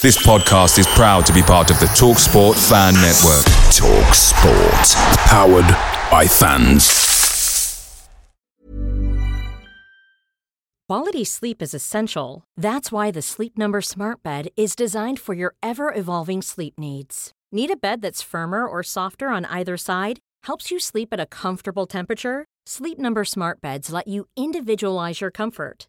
This podcast is proud to be part of the TalkSport Fan Network. TalkSport, powered by fans. Quality sleep is essential. That's why the Sleep Number Smart Bed is designed for your ever evolving sleep needs. Need a bed that's firmer or softer on either side? Helps you sleep at a comfortable temperature? Sleep Number Smart Beds let you individualize your comfort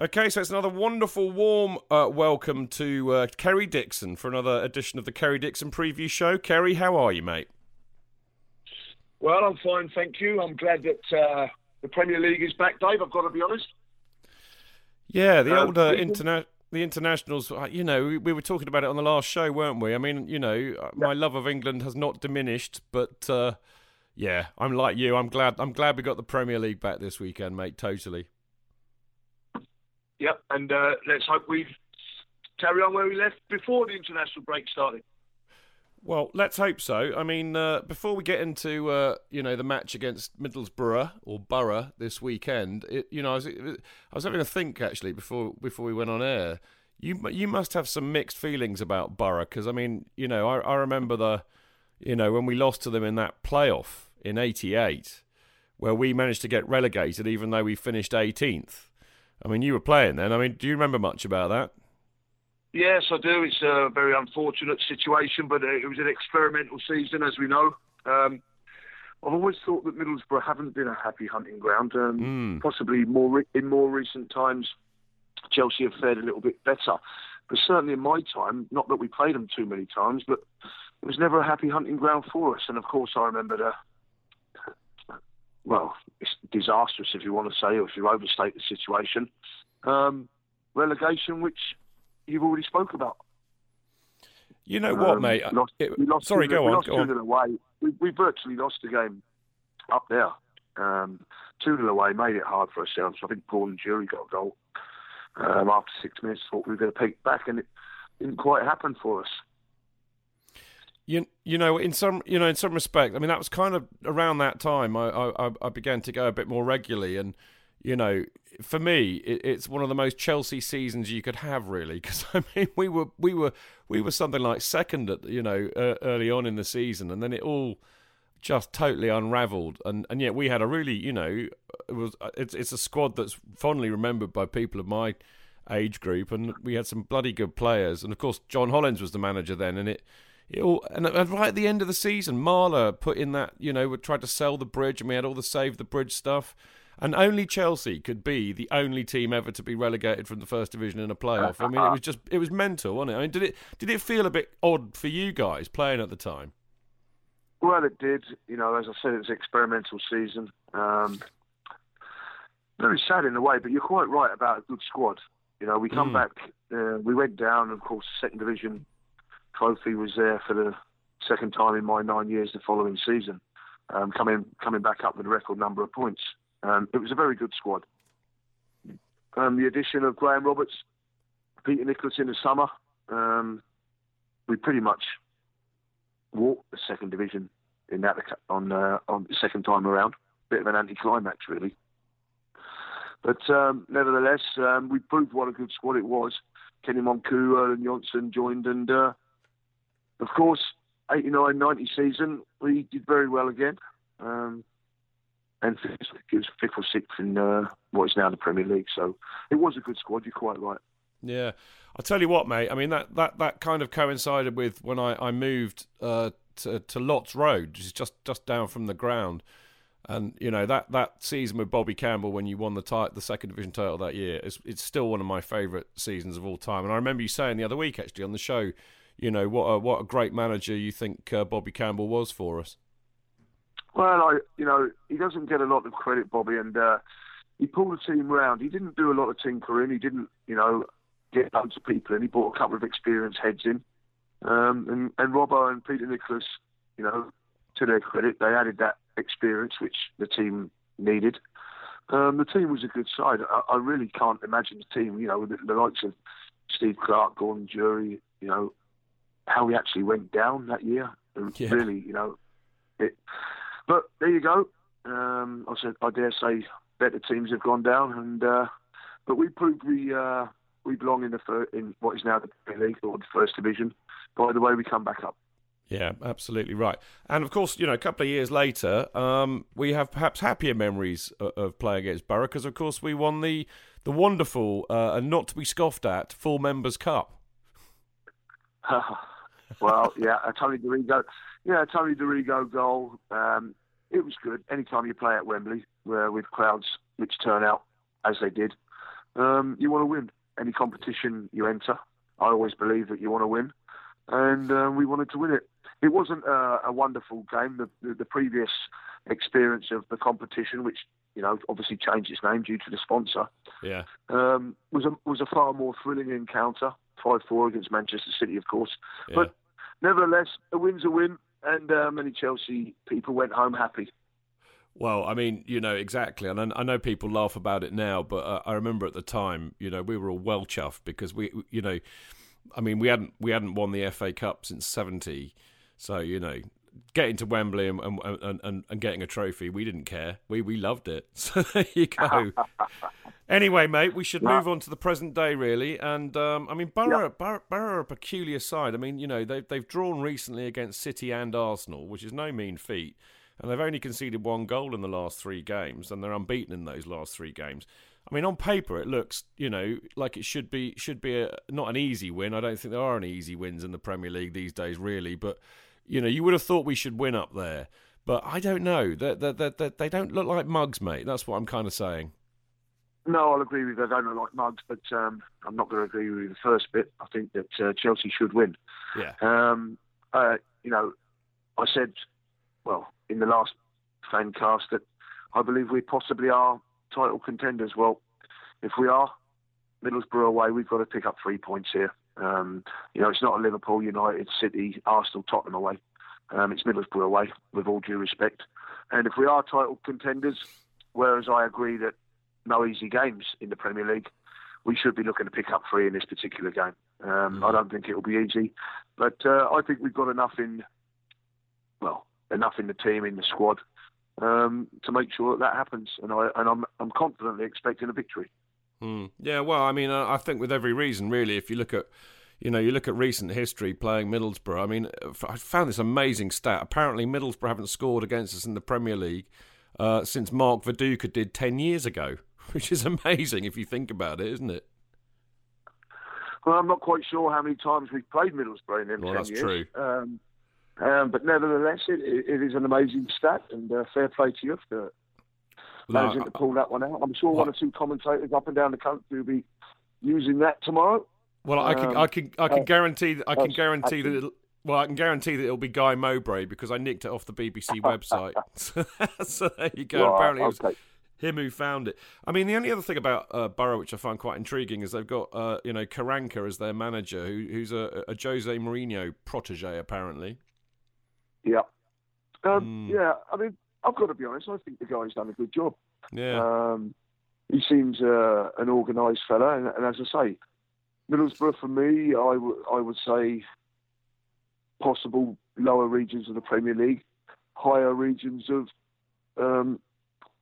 Okay, so it's another wonderful, warm uh, welcome to uh, Kerry Dixon for another edition of the Kerry Dixon Preview Show. Kerry, how are you, mate? Well, I'm fine, thank you. I'm glad that uh, the Premier League is back, Dave. I've got to be honest. Yeah, the Uh, old uh, interna- the internationals. uh, You know, we, we were talking about it on the last show, weren't we? I mean, you know, my love of England has not diminished, but uh, yeah, I'm like you. I'm glad. I'm glad we got the Premier League back this weekend, mate. Totally. Yep, and uh, let's hope we carry on where we left before the international break started. Well, let's hope so. I mean, uh, before we get into uh, you know the match against Middlesbrough or Borough this weekend, it, you know, I was, I was having a think actually before before we went on air. You you must have some mixed feelings about Borough because I mean, you know, I, I remember the, you know, when we lost to them in that playoff in '88, where we managed to get relegated even though we finished 18th. I mean, you were playing then. I mean, do you remember much about that? Yes, I do. It's a very unfortunate situation, but it was an experimental season, as we know. Um, I've always thought that Middlesbrough haven't been a happy hunting ground. Um, Mm. Possibly more re- in more recent times, Chelsea have fared a little bit better. But certainly in my time, not that we played them too many times, but it was never a happy hunting ground for us. And of course, I remember the well, it's disastrous if you want to say, or if you overstate the situation. Um, relegation, which you've already spoke about. You know what, Um, mate? lost- It- we lost sorry, two- go we on. lost Go 2-0 away. We, we virtually lost the game up there. Um, 2 0 away made it hard for ourselves. I think Paul and Jury got a goal. Um, after six minutes, thought we were going to peek back, and it didn't quite happen for us. You you know in some you know in some respect, I mean that was kind of around that time I I, I began to go a bit more regularly, and you know for me it, it's one of the most Chelsea seasons you could have really because I mean we were we were we were something like second at you know uh, early on in the season, and then it all just totally unravelled, and and yet we had a really you know it was it's it's a squad that's fondly remembered by people of my age group, and we had some bloody good players, and of course John Hollins was the manager then, and it. All, and, and right at the end of the season, Marler put in that you know, we tried to sell the bridge, and we had all the save the bridge stuff, and only Chelsea could be the only team ever to be relegated from the first division in a playoff. I mean, it was just it was mental, wasn't it? I mean, did it did it feel a bit odd for you guys playing at the time? Well, it did. You know, as I said, it was an experimental season. Um, very sad in a way, but you're quite right about a good squad. You know, we come Mm. back, uh, we went down, of course, second division trophy was there for the second time in my nine years the following season, um, coming coming back up with a record number of points. Um, it was a very good squad. Um, the addition of Graham Roberts, Peter Nicholas in the summer, um, we pretty much walked the second division in that on uh, on the second time around. Bit of an anticlimax, really. But um, nevertheless, um, we proved what a good squad it was. Kenny Monkou and Johnsen joined, and uh, of course, 89 90 season, we did very well again. Um, and it was fifth or sixth in uh, what is now the Premier League. So it was a good squad, you're quite right. Yeah. I'll tell you what, mate. I mean, that, that, that kind of coincided with when I, I moved uh, to, to Lots Road, which is just, just down from the ground. And you know that, that season with Bobby Campbell when you won the tit- the second division title that year, it's, it's still one of my favourite seasons of all time. And I remember you saying the other week actually on the show, you know what a what a great manager you think uh, Bobby Campbell was for us. Well, I you know he doesn't get a lot of credit, Bobby, and uh, he pulled the team round. He didn't do a lot of tinkering. He didn't you know get loads of people in. He brought a couple of experienced heads in, um, and and Robbo and Peter Nicholas, you know, to their credit, they added that experience which the team needed. Um, the team was a good side. I, I, really can't imagine the team, you know, with the, the likes of Steve Clarke, Gordon Durie, you know, how we actually went down that year. Yeah. Really, you know, it. But there you go. Um, I said, I dare say, better teams have gone down, and uh, but we proved we uh, we belong in the fir- in what is now the Premier League or the First Division. By the way, we come back up. Yeah, absolutely right. And of course, you know, a couple of years later, um, we have perhaps happier memories of, of playing against Borough because, of course, we won the the wonderful uh, and not to be scoffed at full members cup. well, yeah, a Tony Dorigo, yeah, a Tony Dorigo goal. Um, it was good. Anytime you play at Wembley, where with crowds which turn out as they did, um, you want to win. Any competition you enter, I always believe that you want to win, and uh, we wanted to win it it wasn't a, a wonderful game. The, the, the, previous experience of the competition, which you know obviously changed its name due to the sponsor, yeah, um, was a was a far more thrilling encounter. Five four against Manchester City, of course, yeah. but nevertheless, a win's a win, and uh, many Chelsea people went home happy. Well, I mean, you know exactly, and I know people laugh about it now, but uh, I remember at the time, you know, we were all well chuffed because we, you know, I mean, we hadn't we hadn't won the FA Cup since '70, so you know, getting to Wembley and, and, and, and, getting a trophy, we didn't care. We we loved it. So there you go. anyway, mate, we should move on to the present day, really. And um, I mean, Borough, yep. Borough, Borough are a peculiar side. I mean, you know, they've they've drawn recently against City and Arsenal, which is no mean feat. And they've only conceded one goal in the last three games, and they're unbeaten in those last three games. I mean, on paper, it looks, you know, like it should be should be a, not an easy win. I don't think there are any easy wins in the Premier League these days, really. But you know, you would have thought we should win up there, but I don't know. They, they, they, they don't look like mugs, mate. That's what I'm kind of saying. No, I'll agree with you. They don't look like mugs, but um, I'm not going to agree with you the first bit. I think that uh, Chelsea should win. Yeah. Um, uh, you know, I said, well, in the last fan cast that I believe we possibly are title contenders. Well, if we are, Middlesbrough away, we've got to pick up three points here. Um, you know, it's not a Liverpool, United, City, Arsenal, Tottenham away. Um, it's Middlesbrough away, with all due respect. And if we are title contenders, whereas I agree that no easy games in the Premier League, we should be looking to pick up three in this particular game. Um, mm. I don't think it will be easy, but uh, I think we've got enough in, well, enough in the team, in the squad, um, to make sure that that happens. And I and I'm I'm confidently expecting a victory. Mm. Yeah, well, I mean, I think with every reason, really, if you look at, you know, you look at recent history playing Middlesbrough. I mean, I found this amazing stat. Apparently, Middlesbrough haven't scored against us in the Premier League uh, since Mark Viduka did ten years ago, which is amazing if you think about it, isn't it? Well, I'm not quite sure how many times we've played Middlesbrough in them well, 10 that's years. true. Um, um, but nevertheless, it, it is an amazing stat, and uh, fair play to you for managing no, to pull that one out. I'm sure what? one or two commentators up and down the country will be using that tomorrow. Well, I can, um, I can, I can uh, guarantee, that I can guarantee that. It'll, well, I can guarantee that it'll be Guy Mowbray because I nicked it off the BBC website. so there you go. Right, Apparently, okay. it was him who found it. I mean, the only other thing about uh, Borough which I find quite intriguing is they've got uh, you know Karanka as their manager, who, who's a, a Jose Mourinho protege apparently. Yeah, um, mm. yeah. I mean, I've got to be honest. I think the guy's done a good job. Yeah. Um, he seems uh, an organised fella, and, and, as I say, Middlesbrough for me, I would say possible lower regions of the Premier League. higher regions of um,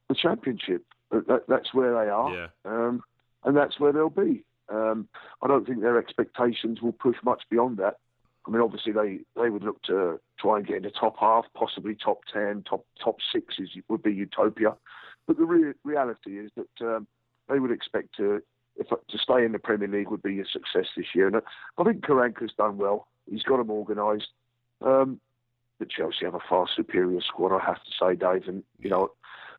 the championship. That, that's where they are, Yeah. um, and that's where they'll be. Um, I don't think their expectations will push much beyond that. I mean, obviously they, they would look to try and get in the top half, possibly top ten, top top six is, would be utopia. But the re- reality is that um, they would expect to if to stay in the Premier League would be a success this year. And I think Karanka's done well. He's got them organised. Um, but Chelsea have a far superior squad, I have to say, Dave. And you know,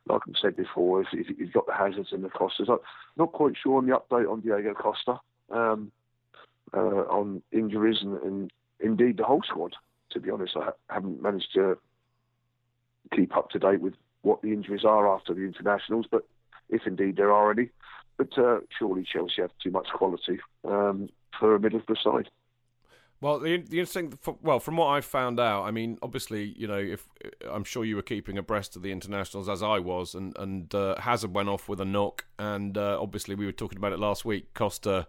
like I said before, if, if you've got the Hazards and the Costas, I'm not quite sure on the update on Diego Costa um, uh, on injuries and, and indeed the whole squad. To be honest, I haven't managed to keep up to date with what the injuries are after the internationals, but if indeed there are any. But uh, surely Chelsea have too much quality um, for a Middlesbrough side. Well, the, the interesting, well, from what I've found out, I mean, obviously, you know, if I'm sure you were keeping abreast of the internationals as I was, and and uh, Hazard went off with a knock, and uh, obviously we were talking about it last week. Costa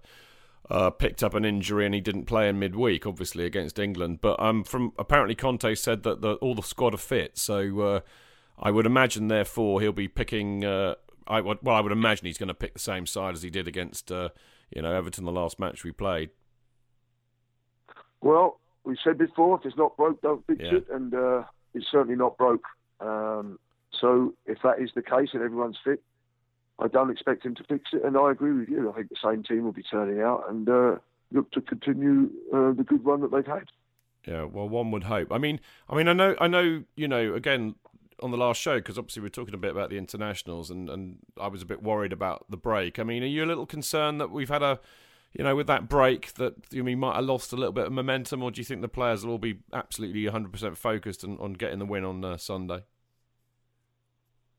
uh, picked up an injury and he didn't play in midweek, obviously against England. But um, from apparently Conte said that the, all the squad are fit, so uh, I would imagine, therefore, he'll be picking. Uh, I would, well, I would imagine he's going to pick the same side as he did against, uh, you know, Everton the last match we played. Well, we said before, if it's not broke, don't fix Yeah. it, and uh, it's certainly not broke. Um, so if that is the case and everyone's fit, I don't expect him to fix it, and I agree with you. I think the same team will be turning out and uh, look to continue uh, the good run that they've had. Yeah, well, one would hope. I mean, I mean, I know, I know, you know, again on the last show because obviously we are talking a bit about the internationals, and and I was a bit worried about the break. I mean, are you a little concerned that we've had a, you know, with that break that you mean might have lost a little bit of momentum, or do you think the players will all be absolutely 100% focused on, on getting the win on uh, Sunday?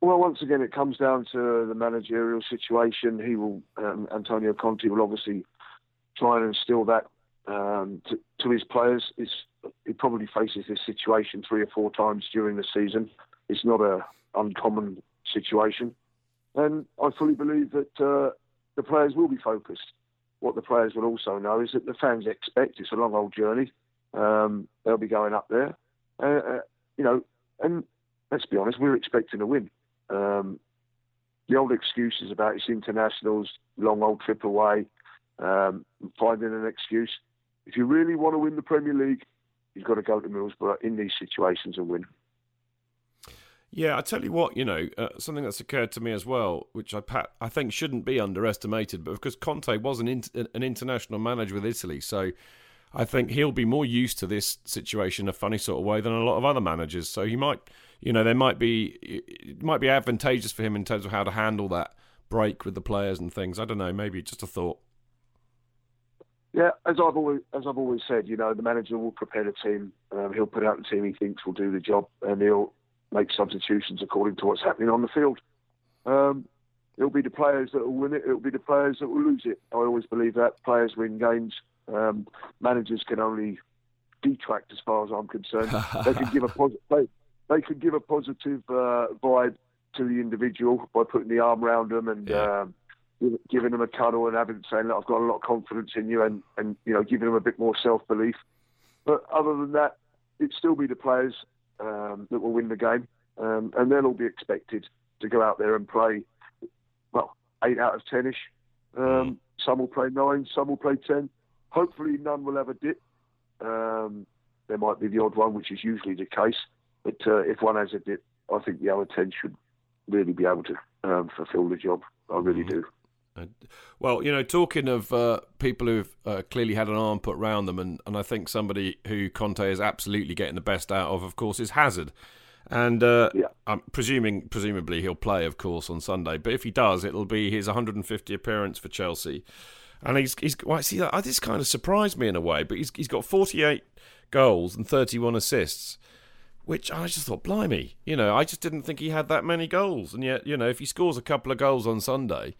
Well, once again, it comes down to the managerial situation. He will, um, Antonio Conte will obviously try and instill that um, to, to his players. It's, he probably faces this situation three or four times during the season. It's not a uncommon situation, and I fully believe that uh, the players will be focused. What the players will also know is that the fans expect it's a long old journey. Um, they'll be going up there, uh, uh, you know, and let's be honest, we're expecting a win. Um, the old excuses about it's internationals, long old trip away, um, finding an excuse. If you really want to win the Premier League, you've got to go to Middlesbrough in these situations and win. Yeah, I tell you what, you know, uh, something that's occurred to me as well, which I pa- I think shouldn't be underestimated, but because Conte was an in- an international manager with Italy, so I think he'll be more used to this situation in a funny sort of way than a lot of other managers. So he might, you know, there might be it might be advantageous for him in terms of how to handle that break with the players and things. I don't know, maybe just a thought. Yeah, as I've always as I've always said, you know, the manager will prepare the team. Um, he'll put out the team he thinks will do the job, and he'll make substitutions according to what's happening on the field. Um, it'll be the players that will win it. It'll be the players that will lose it. I always believe that players win games. Um, managers can only detract, as far as I'm concerned. they can give a posi- they, could give a positive uh, vibe to the individual by putting the arm around them and Yeah. um, giving them a cuddle and having saying, "Look, I've got a lot of confidence in you," and and you know, giving them a bit more self belief. But other than that, it'd still be the players um, that will win the game, um, and they'll all be expected to go out there and play. Well, eight out of ten-ish. Um, Some will play nine, some will play ten. Hopefully, none will have a dip. Um, there might be the odd one, which is usually the case. But uh, if one has a dip, I think the other ten should really be able to um, fulfil the job. I really do. Uh, Well, you know, talking of uh, people who've uh, clearly had an arm put round them, and, and I think somebody who Conte is absolutely getting the best out of, of course, is Hazard. And uh, Yeah. I'm presuming, presumably, he'll play, of course, on Sunday. But if he does, it'll be his 150 appearance for Chelsea. And he's he's well, see this kind of surprised me in a way, but he's he's got 48 goals and 31 assists, which I just thought, blimey, you know, I just didn't think he had that many goals. And yet, you know, if he scores a couple of goals on Sunday,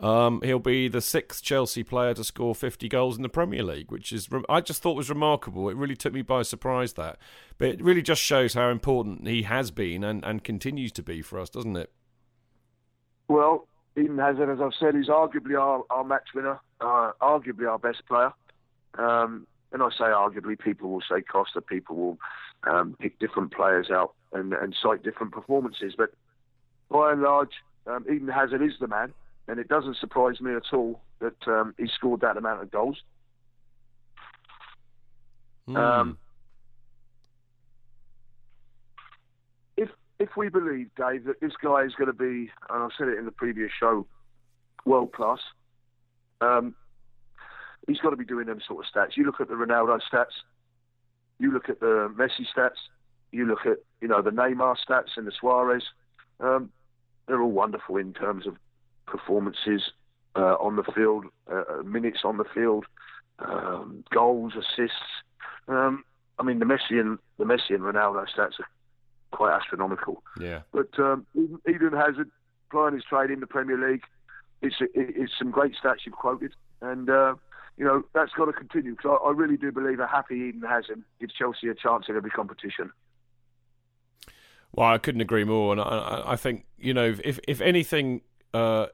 um, he'll be the sixth Chelsea player to score 50 goals in the Premier League, which is I just thought was remarkable. It really took me by surprise that, but it really just shows how important he has been and, and continues to be for us, doesn't it? Well, Eden Hazard, as I've said, is arguably our, our match winner, uh, arguably our best player. Um, and I say arguably, people will say Costa, people will um, pick different players out and, and cite different performances. But by and large, um, Eden Hazard is the man, and it doesn't surprise me at all that um, he scored that amount of goals. Mm. Um, if if we believe, Dave, that this guy is going to be, and I said it in the previous show, world class, um, he's got to be doing them sort of stats. You look at the Ronaldo stats, you look at the Messi stats, you look at you know the Neymar stats and the Suarez. Um, they're all wonderful in terms of performances uh, on the field, uh, uh minutes on the field, um, goals, assists. Um, I mean, the Messi and the Messi and Ronaldo stats are quite astronomical. Yeah. But um, Eden Hazard playing his trade in the Premier League. It's it's some great stats you've quoted, and uh, you know that's got to continue because I, I, really do believe a happy Eden Hazard gives Chelsea a chance in every competition. Well, I couldn't agree more, and I, I think you know if if anything. Uh,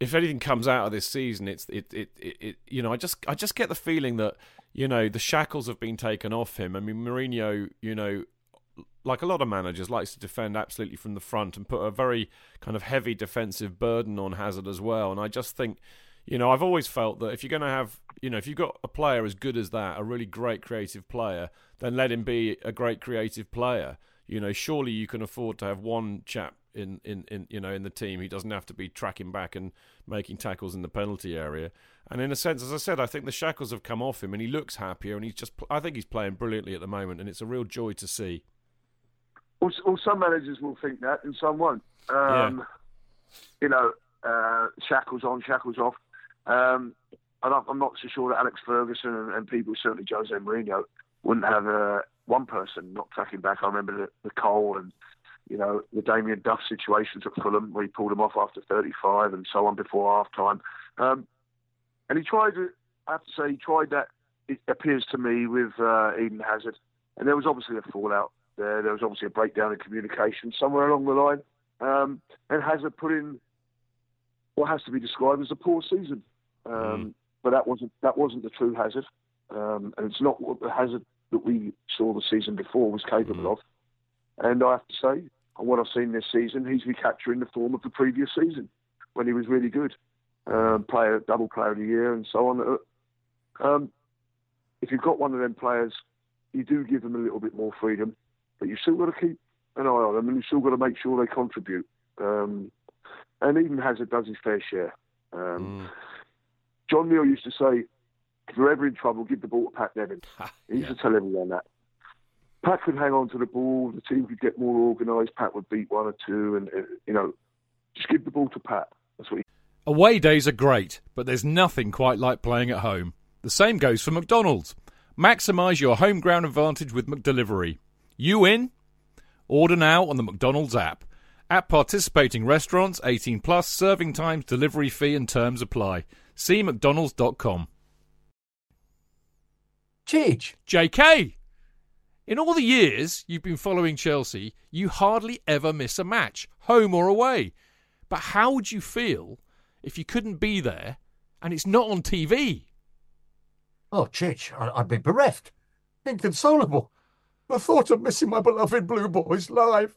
if anything comes out of this season, it's it, it, it, it, you know I just I just get the feeling that you know the shackles have been taken off him. I mean Mourinho, you know, like a lot of managers, likes to defend absolutely from the front and put a very kind of heavy defensive burden on Hazard as well. And I just think, you know, I've always felt that if you're going to have, you know, if you've got a player as good as that, a really great creative player, then let him be a great creative player. You know, surely you can afford to have one chap in, in, in you know in the team. He doesn't have to be tracking back and making tackles in the penalty area. And in a sense, as I said, I think the shackles have come off him, and he looks happier. And he's just, I think he's playing brilliantly at the moment, and it's a real joy to see. Well, well some managers will think that, and some won't. Um, yeah. You know, uh, shackles on, shackles off. Um, I'm not so sure that Alex Ferguson and, and people, certainly Jose Mourinho, wouldn't have uh, one person not tracking back. I remember the, the Cole and you know, the Damien Duff situations at Fulham where he pulled him off after 35 and so on before half time. Um, and he tried I have to say, he tried that, it appears to me, with uh, Eden Hazard. And there was obviously a fallout there. There was obviously a breakdown in communication somewhere along the line. Um, and Hazard put in what has to be described as a poor season. Um, mm. But that wasn't that wasn't the true Hazard, um, and it's not what the Hazard that we saw the season before was capable mm. of. And I have to say, on what I've seen this season, he's recapturing the form of the previous season when he was really good. Um, player, double player of the year, and so on. Uh, um, if you've got one of them players, you do give them a little bit more freedom, but you've still got to keep an eye on them, and you've still got to make sure they contribute. Um, and even Hazard does his fair share. Um, mm. John Neal used to say, if you're ever in trouble, give the ball to Pat Nevin. he used yeah. to tell everyone that. Pat could hang on to the ball. The team could get more organised. Pat would beat one or two, and uh, you know, just give the ball to Pat. That's what. He- Away days are great, but there's nothing quite like playing at home. The same goes for McDonald's. Maximise your home ground advantage with McDelivery. You in? Order now on the McDonald's app. At participating restaurants, 18 plus, serving times, delivery fee, and terms apply. See McDonald's.com. Cheech. JK. In all the years you've been following Chelsea, you hardly ever miss a match, home or away. But how would you feel if you couldn't be there and it's not on TV? Oh, Chich, I'd be bereft, inconsolable. The thought of missing my beloved Blue Boys live.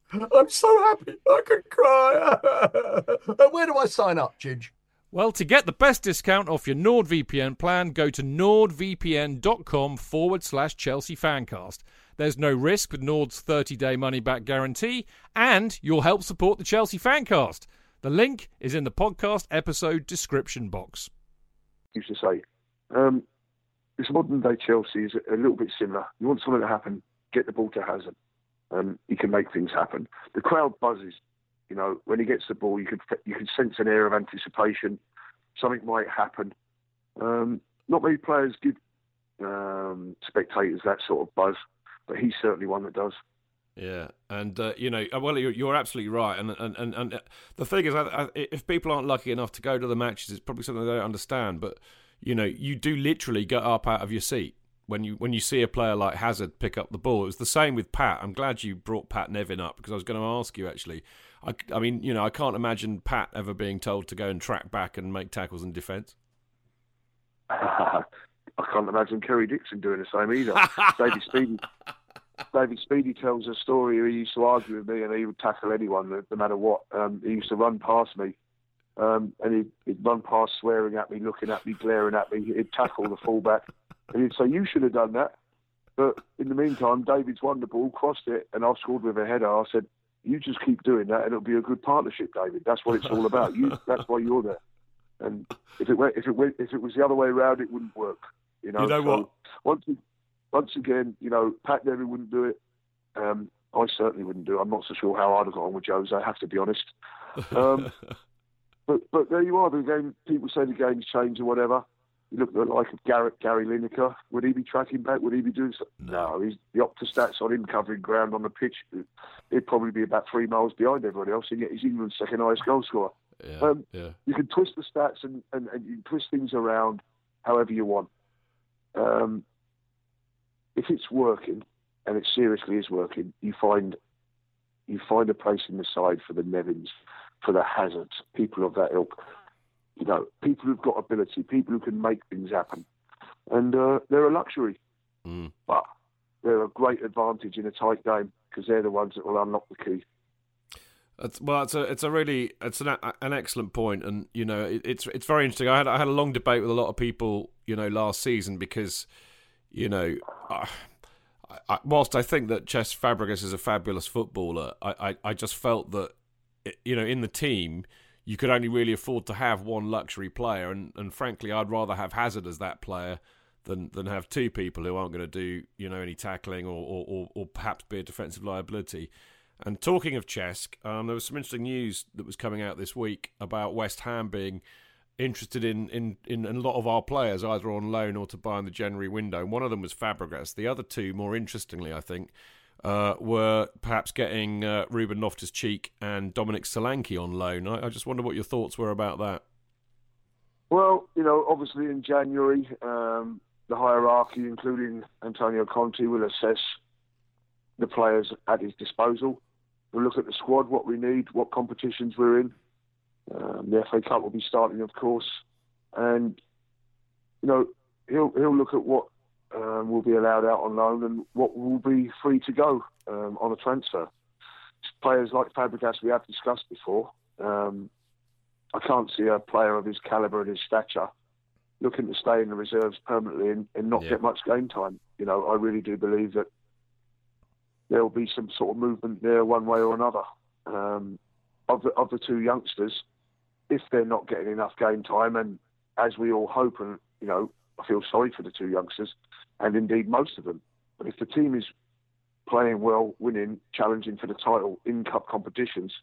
I'm so happy I could cry. Where do I sign up, Jidge? Well, to get the best discount off your NordVPN plan, go to nordvpn.com forward slash Chelsea Fancast. There's no risk with Nord's 30 day money back guarantee, and you'll help support the Chelsea Fancast. The link is in the podcast episode description box. Used to say, um, this modern day Chelsea is a little bit similar. You want something to happen, get the ball to Hazard. Um, he can make things happen. The crowd buzzes. You know, when he gets the ball, you can you can sense an air of anticipation. Something might happen. Um, not many players give um, spectators that sort of buzz, but he's certainly one that does. Yeah, and uh, you know, well, you're, you're, absolutely right, and and and, and the thing is, I, I, if people aren't lucky enough to go to the matches, it's probably something they don't understand. But you know, you do literally get up out of your seat when you when you see a player like Hazard pick up the ball. It was the same with Pat. I'm glad you brought Pat Nevin up because I was going to ask you actually. I, I mean, you know, I can't imagine Pat ever being told to go and track back and make tackles in defence. I can't imagine Kerry Dixon doing the same either. David Speedie, David Speedie tells a story. He used to argue with me, and he would tackle anyone, no matter what. Um, he used to run past me, um, and he'd, he'd, run past, swearing at me, looking at me, glaring at me. He'd tackle the fullback, and he'd say, "You should have done that." But in the meantime, David's won the ball, crossed it, and I've scored with a header. I said, "You just keep doing that, and it'll be a good partnership, David. That's what it's all about. You, that's why you're there." And if it went, if it went, if it was the other way around, it wouldn't work. You know. You know so what? Once, once again, you know, Pat Nevin wouldn't do it. Um, I certainly wouldn't do it. I'm not so sure how I'd have got on with Jose. I have to be honest. Um, but but there you are. The game. People say the game's changed or whatever. You look at the like of Garrett Gary Lineker. Would he be tracking back? Would he be doing something? No. no he's the Opta stats on him covering ground on the pitch. He'd probably be about three miles behind everybody else, and yet he's England's second highest goal scorer. Yeah, um, yeah. You can twist the stats and, and, and you can twist things around however you want. Um, if it's working, and it seriously is working, you find you find a place in the side for the Nevins, for the Hazards, people of that ilk. You know, people who've got ability, people who can make things happen, and uh, they're a luxury, mm. but they're a great advantage in a tight game because they're the ones that will unlock the key. It's, well, it's a it's a really it's an an excellent point, and you know it, it's it's very interesting. I had I had a long debate with a lot of people, you know, last season because, you know, I, I, whilst I think that Cesc Fabregas is a fabulous footballer, I, I, I just felt that, you know, in the team you could only really afford to have one luxury player, and, and frankly, I'd rather have Hazard as that player than than have two people who aren't going to do you know any tackling or or, or, or perhaps be a defensive liability. And talking of Cesc, um, there was some interesting news that was coming out this week about West Ham being interested in, in, in a lot of our players, either on loan or to buy in the January window. And one of them was Fabregas. The other two, more interestingly, I think, uh, were perhaps getting uh, Ruben Loftus Cheek and Dominic Solanke on loan. I, I, just wonder what your thoughts were about that. Well, you know, obviously in January, um, the hierarchy, including Antonio Conte, will assess the players at his disposal. We'll look at the squad, what we need, what competitions we're in. Um, the FA Cup will be starting, of course, and you know he'll he'll look at what um, will be allowed out on loan and what will be free to go um, on a transfer. Players like Fabregas we have discussed before. Um, I can't see a player of his calibre and his stature looking to stay in the reserves permanently and, and not yeah. get much game time. You know, I really do believe that there will be some sort of movement there one way or another. Um, of the of the two youngsters, if they're not getting enough game time, and as we all hope, and you know, I feel sorry for the two youngsters, and indeed most of them. But if the team is playing well, winning, challenging for the title in cup competitions,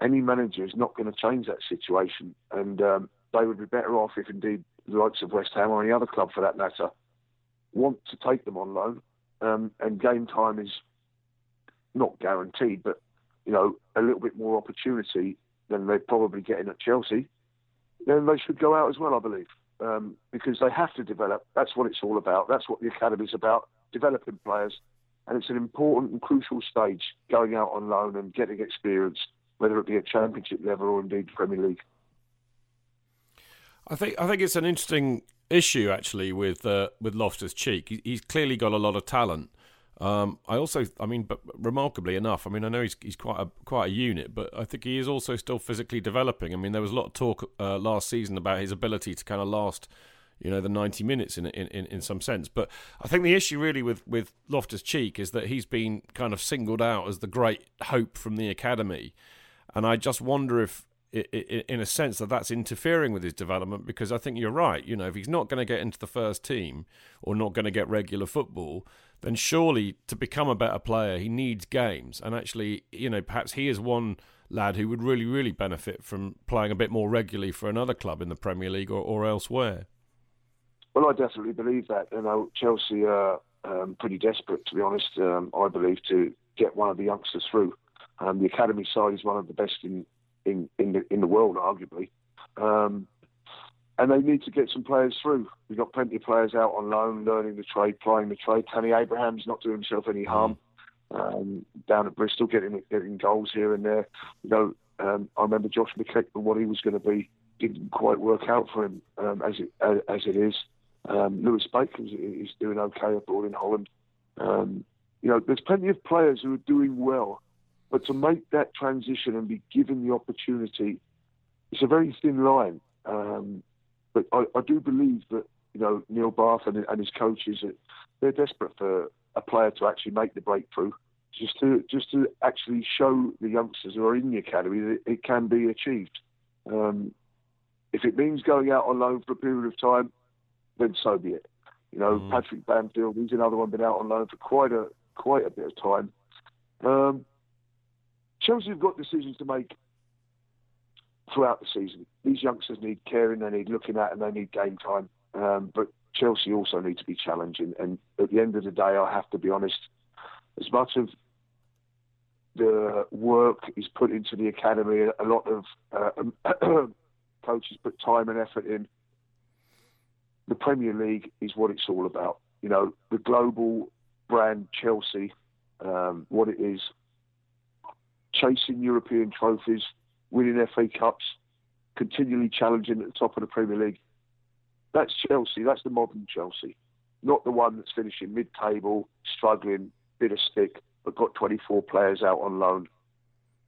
any manager is not going to change that situation, and um, they would be better off if indeed the likes of West Ham or any other club for that matter want to take them on loan. Um, and game time is not guaranteed, but you know a little bit more opportunity than they're probably getting at Chelsea, then they should go out as well, I believe, um, because they have to develop. That's what it's all about. That's what the academy's about: developing players, and it's an important and crucial stage going out on loan and getting experience, whether it be at Championship level or indeed Premier League. I think I think it's an interesting issue actually with uh, with Loftus Cheek. he's clearly got a lot of talent. Um, I also, I mean, but remarkably enough, I mean, I know he's he's quite a quite a unit, but I think he is also still physically developing. I mean, there was a lot of talk uh, last season about his ability to kind of last, you know, the ninety minutes in in in some sense. But I think the issue really with with Loftus Cheek is that he's been kind of singled out as the great hope from the academy. and I just wonder if. In a sense, that that's interfering with his development because I think you're right. You know, if he's not going to get into the first team or not going to get regular football, then surely to become a better player, he needs games. And actually, you know, perhaps he is one lad who would really, really benefit from playing a bit more regularly for another club in the Premier League or, or elsewhere. Well, I definitely believe that. You know, Chelsea are um, pretty desperate, to be honest. Um, I believe to get one of the youngsters through. Um, the academy side is one of the best in in in the, in the world, arguably. Um, and they need to get some players through. We've got plenty of players out on loan, learning the trade, playing the trade. Tammy Abraham's not doing himself any harm um, down at Bristol, getting getting goals here and there. You know, um, I remember Josh McEachran, what he was going to be, didn't quite work out for him um, as it as, as, it is. Um, Lewis Baker is, is, doing okay abroad in Holland. Um, you know, there's plenty of players who are doing well, but to make that transition and be given the opportunity, it's a very thin line. Um, but I, I, do believe that you know Neil Bath and, and his coaches they're desperate for a player to actually make the breakthrough, just to just to actually show the youngsters who are in the academy that it can be achieved. Um, if it means going out on loan for a period of time, then so be it. You know, mm. Patrick Bamford, he's another one been out on loan for quite a quite a bit of time. Um, Chelsea have got decisions to make throughout the season. These youngsters need caring, they need looking at, and they need game time. Um, but Chelsea also need to be challenging. And at the end of the day, I have to be honest, as much of the work is put into the academy, a lot of uh, coaches put time and effort in. The Premier League is what it's all about. You know, the global brand Chelsea, um, what it is, chasing European trophies, winning FA Cups, continually challenging at the top of the Premier League. That's Chelsea. That's the modern Chelsea, not the one that's finishing mid-table, struggling, bit of stick, but got 24 players out on loan.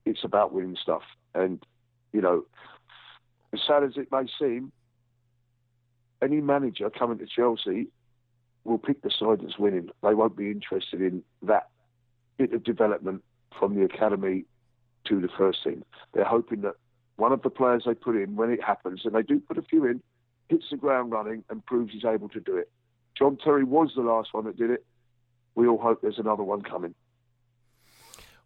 It's about winning stuff, and you know, as sad as it may seem, any manager coming to Chelsea will pick the side that's winning. They won't be interested in that bit of development from the academy to the first team. They're hoping that one of the players they put in, when it happens, and they do put a few in, hits the ground running and proves he's able to do it. John Terry was the last one that did it. We all hope there's another one coming.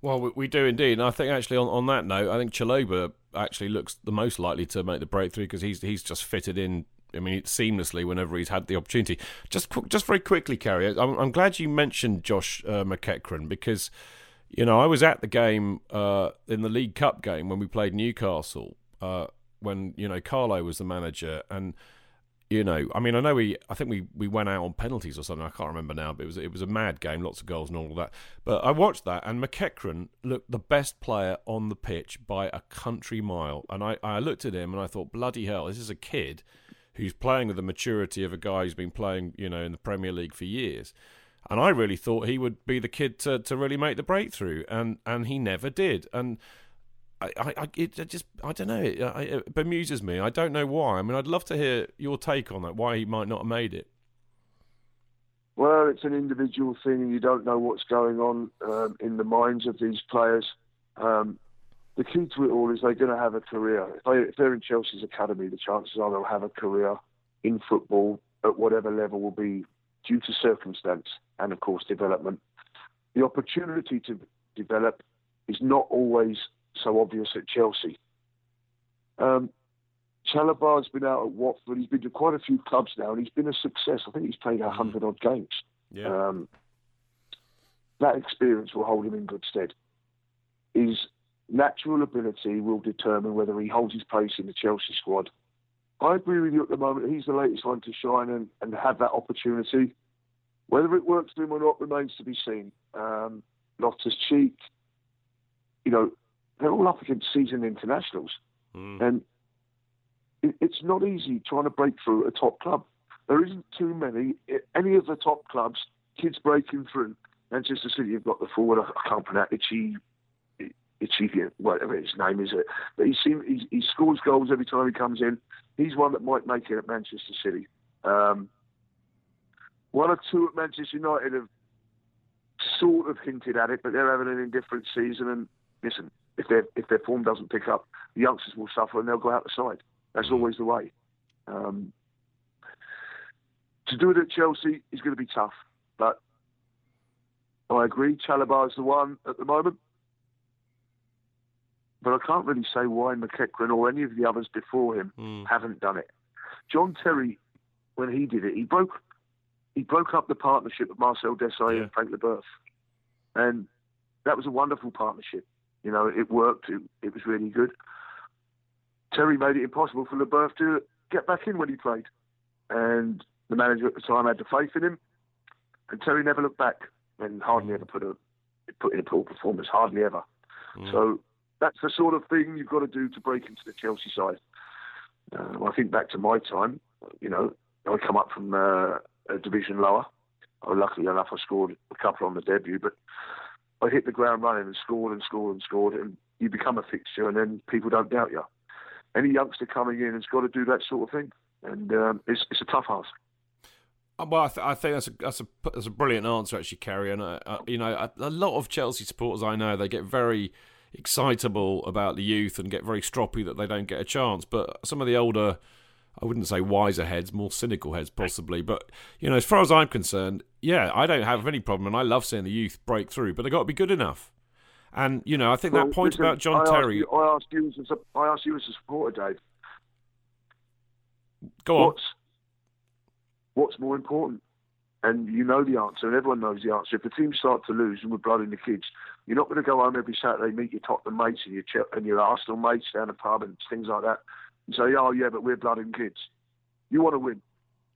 Well, we, do indeed, and I think actually on, on that note, I think Chalobah actually looks the most likely to make the breakthrough because he's he's just fitted in. I mean, seamlessly whenever he's had the opportunity. Just just very quickly, Kerry. I'm, I'm glad you mentioned Josh uh, McEachran because you know I was at the game uh, in the League Cup game when we played Newcastle uh, when you know Carlo was the manager and you know, I mean, I know we, I think we, we went out on penalties or something. I can't remember now, but it was it was a mad game, lots of goals and all that. But I watched that, and McEachran looked the best player on the pitch by a country mile. And I, I looked at him and I thought, bloody hell, this is a kid who's playing with the maturity of a guy who's been playing, you know, in the Premier League for years. And I really thought he would be the kid to, to really make the breakthrough, and and he never did. And I, I, it just, I don't know. It, it, bemuses me. I don't know why. I mean, I'd love to hear your take on that. Why he might not have made it. Well, it's an individual thing, and you don't know what's going on um, in the minds of these players. Um, the key to it all is they're going to have a career. If, they, if they're in Chelsea's academy, the chances are they'll have a career in football at whatever level will be due to circumstance and, of course, development. The opportunity to develop is not always so obvious at Chelsea. Um, Chalobah's been out at Watford. He's been to quite a few clubs now, and he's been a success. I think he's played a hundred odd games. Yeah. Um, that experience will hold him in good stead. His natural ability will determine whether he holds his place in the Chelsea squad. I agree with you at the moment. He's the latest one to shine and, and have that opportunity. Whether it works for him or not remains to be seen. Um, Loftus Cheek, you know, they're all up against seasoned internationals. Mm. And it, it's not easy trying to break through a top club. There isn't too many, any of the top clubs, kids breaking through. Manchester City have got the forward, I can't pronounce it, Itchy, Itchy, whatever his name is. It, but he, seems, he, he scores goals every time he comes in. He's one that might make it at Manchester City. Um, one or two at Manchester United have sort of hinted at it, but they're having an indifferent season. And listen, if their if their form doesn't pick up, the youngsters will suffer and they'll go out the side. That's always the way. Um, to do it at Chelsea is going to be tough, but I agree. Chalobah is the one at the moment, but I can't really say why McEachran or any of the others before him Mm. haven't done it. John Terry, when he did it, he broke he broke up the partnership of Marcel Desailly Yeah. and Frank Leboeuf, and that was a wonderful partnership. You know, it worked. It, it was really good. Terry made it impossible for Leboeuf to get back in when he played, and the manager at the time had the faith in him, and Terry never looked back and hardly ever put a put in a poor performance. Hardly ever. Mm. So that's the sort of thing you've got to do to break into the Chelsea side. Uh, I think back to my time, you know, I come up from uh, a division lower. Oh, luckily enough, I scored a couple on the debut, but I hit the ground running and scored and scored and scored, and you become a fixture, and then people don't doubt you. Any youngster coming in has got to do that sort of thing, and um, it's, it's a tough ask. Uh, Well, I, th- I think that's a that's a that's a brilliant answer, actually, Kerry. And uh, uh, you know, a, a lot of Chelsea supporters I know they get very excitable about the youth and get very stroppy that they don't get a chance. But some of the older, I wouldn't say wiser heads, more cynical heads possibly. But you know, as far as I'm concerned, yeah, I don't have any problem, and I love seeing the youth break through. But they got to be good enough. And you know, I think Well, that point listen, about John I asked Terry. you- I asked you as a, asked you as a supporter, Dave. go on. What's what's more important? And you know the answer, and everyone knows the answer. If the team start to lose and we're blooding the kids, you're not going to go home every Saturday, meet your Tottenham mates and your and your Arsenal mates down the pub and things like that, and say, "Oh yeah, but we're blooding kids." You want to win,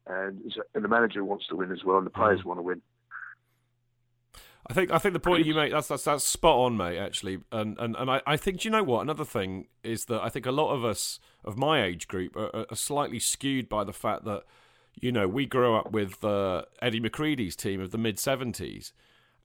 and and the manager wants to win as well, and the players want to win. I think I think the point you make that's that's, that's spot on, mate. Actually, and and and I, I think do you know what? Another thing is that I think a lot of us of my age group are, are slightly skewed by the fact that you know we grew up with uh, Eddie McCreadie's team of the mid seventies,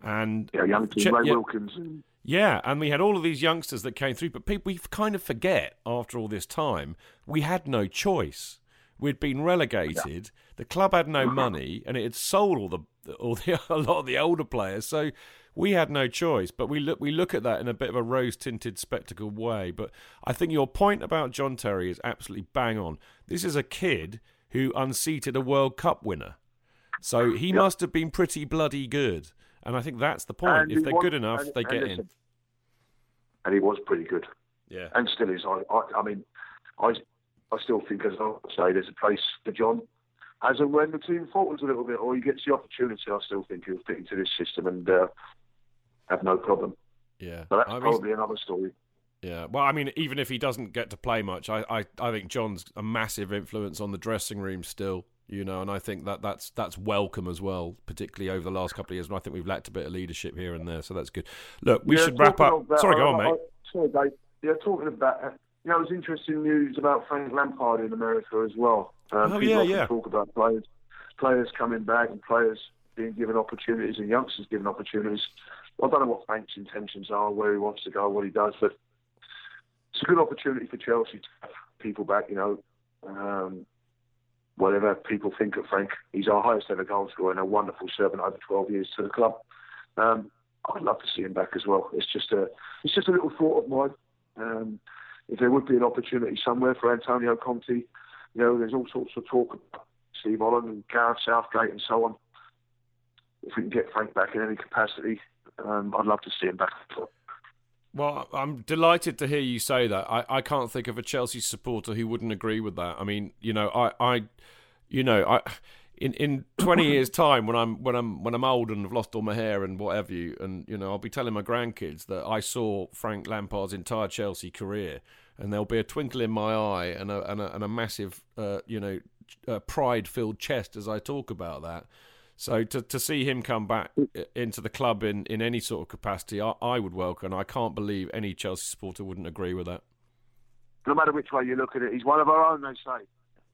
and know, young team, Ray yeah. Wilkins, and yeah, and we had all of these youngsters that came through, but people we kind of forget after all this time we had no choice. We'd been relegated. The club had no mm-hmm. money, and it had sold all the all the a lot of the older players. So we had no choice. But we look we look at that in a bit of a rose tinted spectacle way. But I think your point about John Terry is absolutely bang on. This is a kid who unseated a World Cup winner, so he must have been pretty bloody good. And I think that's the point. and if they're was- good enough, and- they get in. and he was pretty good. Yeah. and still is. I, I, I mean, I, I still think, as I say, there's a place for John. As and when the team falters a little bit, or he gets the opportunity, I still think he'll fit into this system and uh, have no problem. Yeah. But that's I mean, probably another story. Yeah. Well, I mean, even if he doesn't get to play much, I, I, I think John's a massive influence on the dressing room still. You know, and I think that that's that's welcome as well, particularly over the last couple of years. And I think we've lacked a bit of leadership here and there, so that's good. Look, we Yeah, should wrap up. Sorry, go on, I- mate. sorry, Dave. Yeah, talking about, uh, you know, it was interesting news about Frank Lampard in America as well. Um, Oh, people yeah, often yeah. talk about players, players coming back and players being given opportunities and youngsters given opportunities. I don't know what Frank's intentions are, where he wants to go, what he does, but it's a good opportunity for Chelsea to have people back. You know, um, whatever people think of Frank, he's our highest ever goal scorer and a wonderful servant over 12 years to the club. Um, I'd love to see him back as well. It's just a, it's just a little thought of mine. Um, if there would be an opportunity somewhere for Antonio Conte, you know, there's all sorts of talk about Steve Holland and Gareth Southgate and so on. If we can get Frank back in any capacity, um, I'd love to see him back. Well, I'm delighted to hear you say that. I, I can't think of a Chelsea supporter who wouldn't agree with that. I mean, you know, I, I you know, I in in 20 years time when I'm when I'm when I'm old and have lost all my hair and whatever you and you know, I'll be telling my grandkids that I saw Frank Lampard's entire Chelsea career and there'll be a twinkle in my eye and a and a, and a massive uh, you know, uh, pride-filled chest as I talk about that. So to to see him come back into the club in, in any sort of capacity, I, I would welcome. I can't believe any Chelsea supporter wouldn't agree with that. No matter which way you look at it, he's one of our own, they say.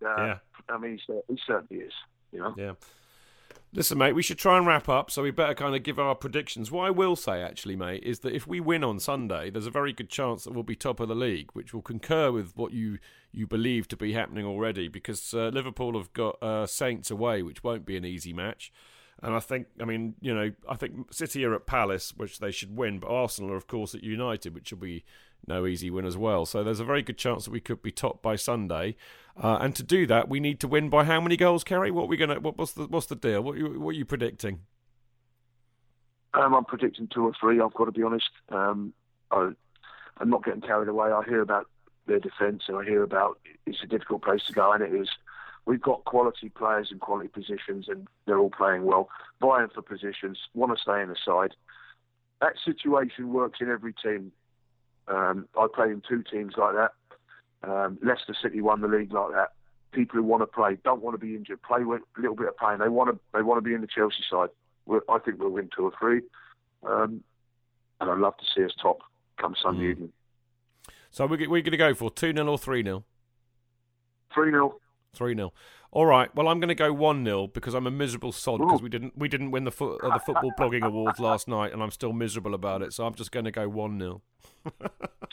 Uh, Yeah. I mean, he, he certainly is. You know. Yeah. Listen, mate, we should try and wrap up, so we better kind of give our predictions. What I will say, actually, mate, is that if we win on Sunday, there's a very good chance that we'll be top of the league, which will concur with what you you believe to be happening already, because uh, Liverpool have got uh, Saints away, which won't be an easy match. And I think, I mean, you know, I think City are at Palace, which they should win, but Arsenal are, of course, at United, which will be no easy win as well. So there's a very good chance that we could be topped by Sunday. Uh, and to do that, we need to win by how many goals, Kerry? What are we gonna? What, what's the what's the deal? What, what are you predicting? Um, I'm predicting two or three. I've got to be honest. Um, I, I'm not getting carried away. I hear about their defence and I hear about it's a difficult place to go, and it is. We've got quality players in quality positions, and they're all playing well, vying for positions, want to stay in the side. That situation works in every team. Um, I played in two teams like that. Um, Leicester City won the league like that. People who want to play don't want to be injured. Play with a little bit of pain. They want to. They want to be in the Chelsea side. We're, I think we'll win two or three, um, and I'd love to see us top come Sunday mm. evening. So we're, we're going to go for two 0 or three 0 Three 0 Three 0 All right. Well, I'm going to go one 0 because I'm a miserable sod because we didn't we didn't win the fo- uh, the football blogging awards last night, and I'm still miserable about it. So I'm just going to go one 0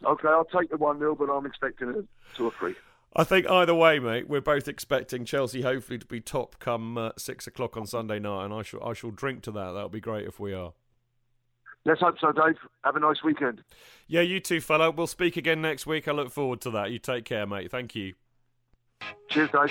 Okay, I'll take the one 0 but I'm expecting it two or three. I think either way, mate, we're both expecting Chelsea hopefully to be top come uh, six o'clock on Sunday night, and I shall I shall drink to that. That'll be great if we are. Let's hope so, Dave. Have a nice weekend. Yeah, you too, fella. We'll speak again next week. I look forward to that. You take care, mate. Thank you. Cheers, Dave.